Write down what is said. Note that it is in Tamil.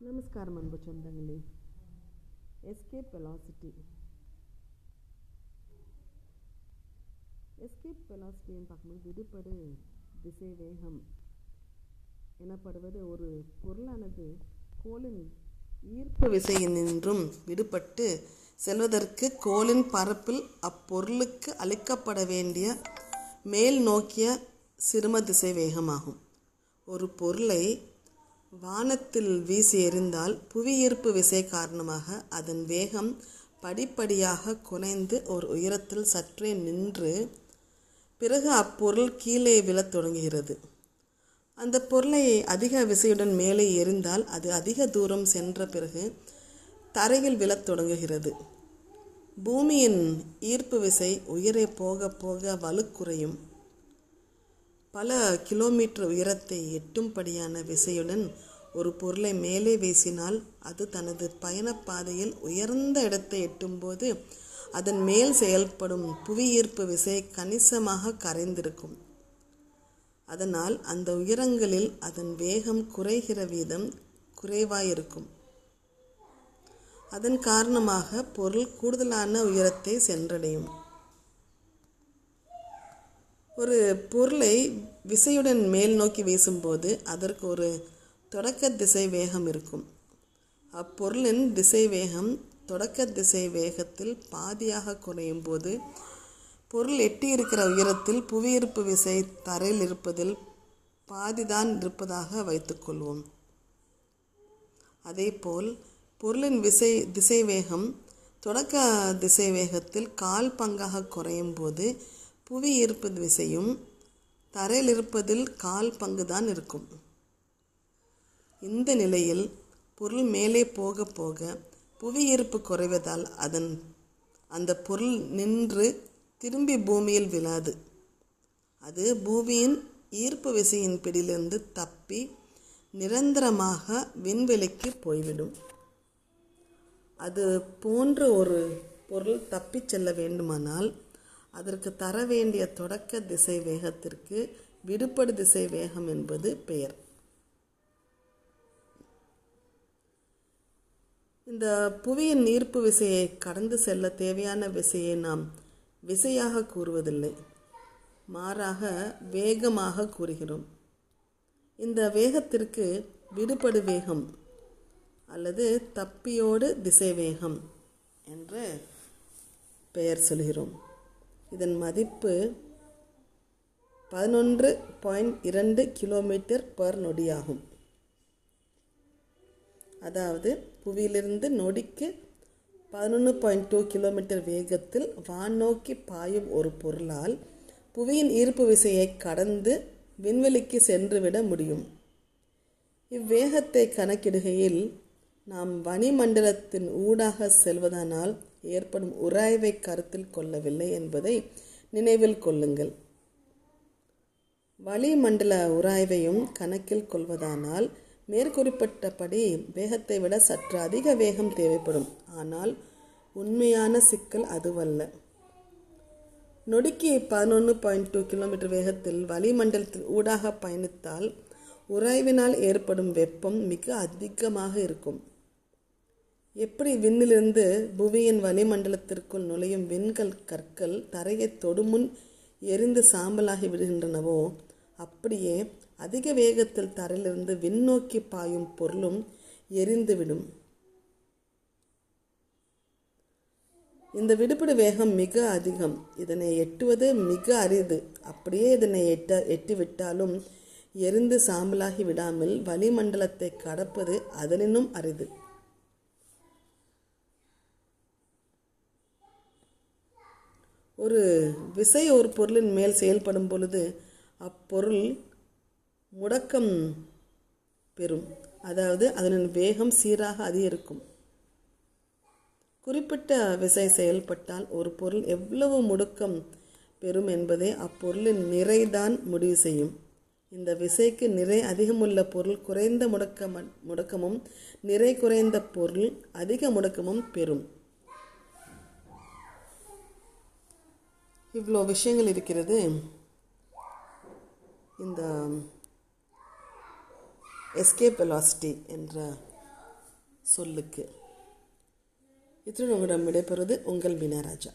நமஸ்காரம் அன்பு சொந்தங்களே. எஸ்கேப் வெலாசிட்டி எஸ்கேப் வெலாசிட்டின்னு பார்க்கும்போது விடுபடு திசை வேகம் எனப்படுவது ஒரு பொருளானது கோளின் ஈர்ப்பு விசையினின்றும் விடுபட்டு செல்வதற்கு கோளின் பரப்பில் அப்பொருளுக்கு அளிக்கப்பட வேண்டிய மேல் நோக்கிய சிறும திசை வேகமாகும் ஒரு பொருளை வானத்தில் வீசி எறிந்தால் புவியீர்ப்பு விசை காரணமாக அதன் வேகம் படிப்படியாக குறைந்து ஒரு உயரத்தில் சற்றே நின்று பிறகு அப்பொருள் கீழே விழத் தொடங்குகிறது. அந்த பொருளை அதிக விசையுடன் மேலே எறிந்தால் அது அதிக தூரம் சென்ற பிறகு தரையில் விழத் தொடங்குகிறது. பூமியின் ஈர்ப்பு விசை உயரே போக போக வலுக்குறையும். பல கிலோமீட்டர் உயரத்தை எட்டும்படியான விசையுடன் ஒரு பொருளை மேலே வீசினால் அது தனது பயணப்பாதையில் உயர்ந்த இடத்தை எட்டும்போது அதன் மேல் செயல்படும் புவியீர்ப்பு விசை கணிசமாக கரைந்திருக்கும். அதனால் அந்த உயரங்களில் அதன் வேகம் குறைகிற வீதம் குறைவாயிருக்கும். அதன் காரணமாக பொருள் கூடுதலான உயரத்தை சென்றடையும். ஒரு பொருளை விசையுடன் மேல் நோக்கி வீசும்போது அதற்கு ஒரு தொடக்க திசை வேகம் இருக்கும். அப்பொருளின் திசை வேகம் தொடக்க திசை வேகத்தில் பாதியாக குறையும் போது பொருள் எட்டி இருக்கிற உயரத்தில் புவியீர்ப்பு விசை தரையில் இருப்பதில் பாதிதான் இருப்பதாக வைத்துக்கொள்வோம் அதேபோல் பொருளின் விசை திசை வேகம் தொடக்க திசை வேகத்தில் கால் பங்காக குறையும் போது புவி ஈர்ப்பு விசையும் தரையில் இருப்பதில் கால் பங்கு தான் இருக்கும். இந்த நிலையில் பொருள் மேலே போக போக புவி ஈர்ப்பு குறைவதால் அதன் அந்த பொருள் நின்று திரும்பி பூமியில் விழாது. அது பூமியின் ஈர்ப்பு விசையின் பிடியிலிருந்து தப்பி நிரந்தரமாக விண்வெளிக்கு போய்விடும். அது போன்ற ஒரு பொருள் தப்பிச் செல்ல வேண்டுமானால் அதற்கு தர வேண்டிய தொடக்க திசை வேகத்திற்கு விடுபடு திசை வேகம் என்பது பெயர். இந்த புவியின் ஈர்ப்பு விசையை கடந்து செல்ல தேவையான விசையை நாம் விசையாக கூறுவதில்லை. மாறாக வேகமாக கூறுகிறோம். இந்த வேகத்திற்கு விடுபடு வேகம் அல்லது தப்பியோடு திசை வேகம் என்று பெயர் சொல்கிறோம். இதன் மதிப்பு பதினொன்று பாயிண்ட் இரண்டு கிலோமீட்டர் பர் நொடியாகும். அதாவது புவியிலிருந்து நொடிக்கு பதினொன்று பாயிண்ட் டூ கிலோமீட்டர் வேகத்தில் வானோக்கி பாயும் ஒரு பொருளால் புவியின் ஈர்ப்பு விசையை கடந்து விண்வெளிக்கு சென்றுவிட முடியும். இவ்வேகத்தை கணக்கிடுகையில் நாம் வளிமண்டலத்தின் ஊடாக செல்வதனால் ஏற்படும் உராய்வை கருத்தில் கொள்ளவில்லை என்பதை நினைவில் கொள்ளுங்கள். வளிமண்டல உராய்வையும் கணக்கில் கொள்வதானால் மேற்குறிப்பிட்டபடி வேகத்தை விட சற்று அதிக வேகம் தேவைப்படும். ஆனால் உண்மையான சிக்கல் அதுவல்ல. நொடிக்கு பதினொன்று பாயிண்ட் டூ கிலோமீட்டர் வேகத்தில் வளிமண்டலத்தில் ஊடாக பயணித்தால் உராய்வினால் ஏற்படும் வெப்பம் மிக அதிகமாக இருக்கும். எப்படி விண்ணிலிருந்து புவியின் வளிமண்டலத்திற்குள் நுழையும் விண்கல் கற்கள் தரையை தொடுமுன் எரிந்து சாம்பலாகி விடுகின்றனவோ அப்படியே அதிக வேகத்தில் தரையிலிருந்து விண்ணோக்கி பாயும் பொருளும் எரிந்துவிடும். இந்த விடுபடு வேகம் மிக அதிகம். இதனை எட்டுவது மிக அரிது. அப்படியே இதனை எட்ட எட்டிவிட்டாலும் எரிந்து சாம்பலாகி விடாமல் வளிமண்டலத்தை கடப்பது அதனினும் அரிது. ஒரு விசை ஒரு பொருளின் மேல் செயல்படும் பொழுது அப்பொருள் முடக்கம் பெறும். அதாவது அதனின் வேகம் சீராக அதிகரிக்கும். குறிப்பிட்ட விசை செயல்பட்டால் ஒரு பொருள் எவ்வளவு முடுக்கம் பெறும் என்பதை அப்பொருளின் நிறைதான் முடிவு செய்யும். இந்த விசைக்கு நிறை அதிகமுள்ள பொருள் குறைந்த முடக்க முடக்கமும் நிறை குறைந்த பொருள் அதிக முடக்கமும் பெறும். இவ்வளோ விஷயங்கள் இருக்கிறது. இந்த எஸ்கேப் வெலாசிட்டி என்ற சொல்லுக்கு. இத்துடன் உங்களிடம் விடைபெறுவது? உங்கள் மீனாராஜா.